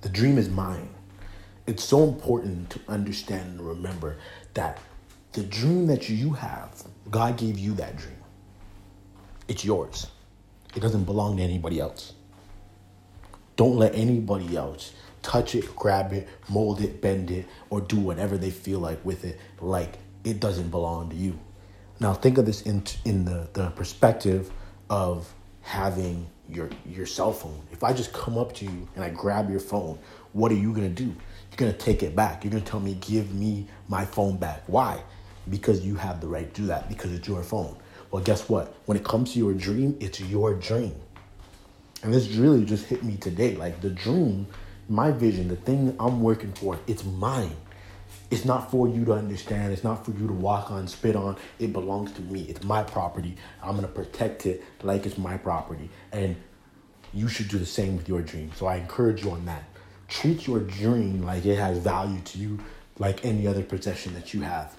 The dream is mine. It's so important to understand and remember that the dream that you have, God gave you that dream. It's yours. It doesn't belong to anybody else. Don't let anybody else touch it, grab it, mold it, bend it, or do whatever they feel like with it, like it doesn't belong to you. Now think of this in in the, the perspective of having your your cell phone. If I just come up to you and I grab your phone, what are you gonna do? You're gonna take it back. You're gonna tell me, give me my phone back. Why? Because you have the right to do that, because it's your phone. Well, guess what? When it comes to your dream, it's your dream. And this really just hit me today. Like the dream, my vision, the thing I'm working for, it's mine. It's not for you to understand. It's not for you to walk on, spit on. It belongs to me. It's my property. I'm going to protect it like it's my property. And you should do the same with your dream. So I encourage you on that. Treat your dream like it has value to you, like any other possession that you have.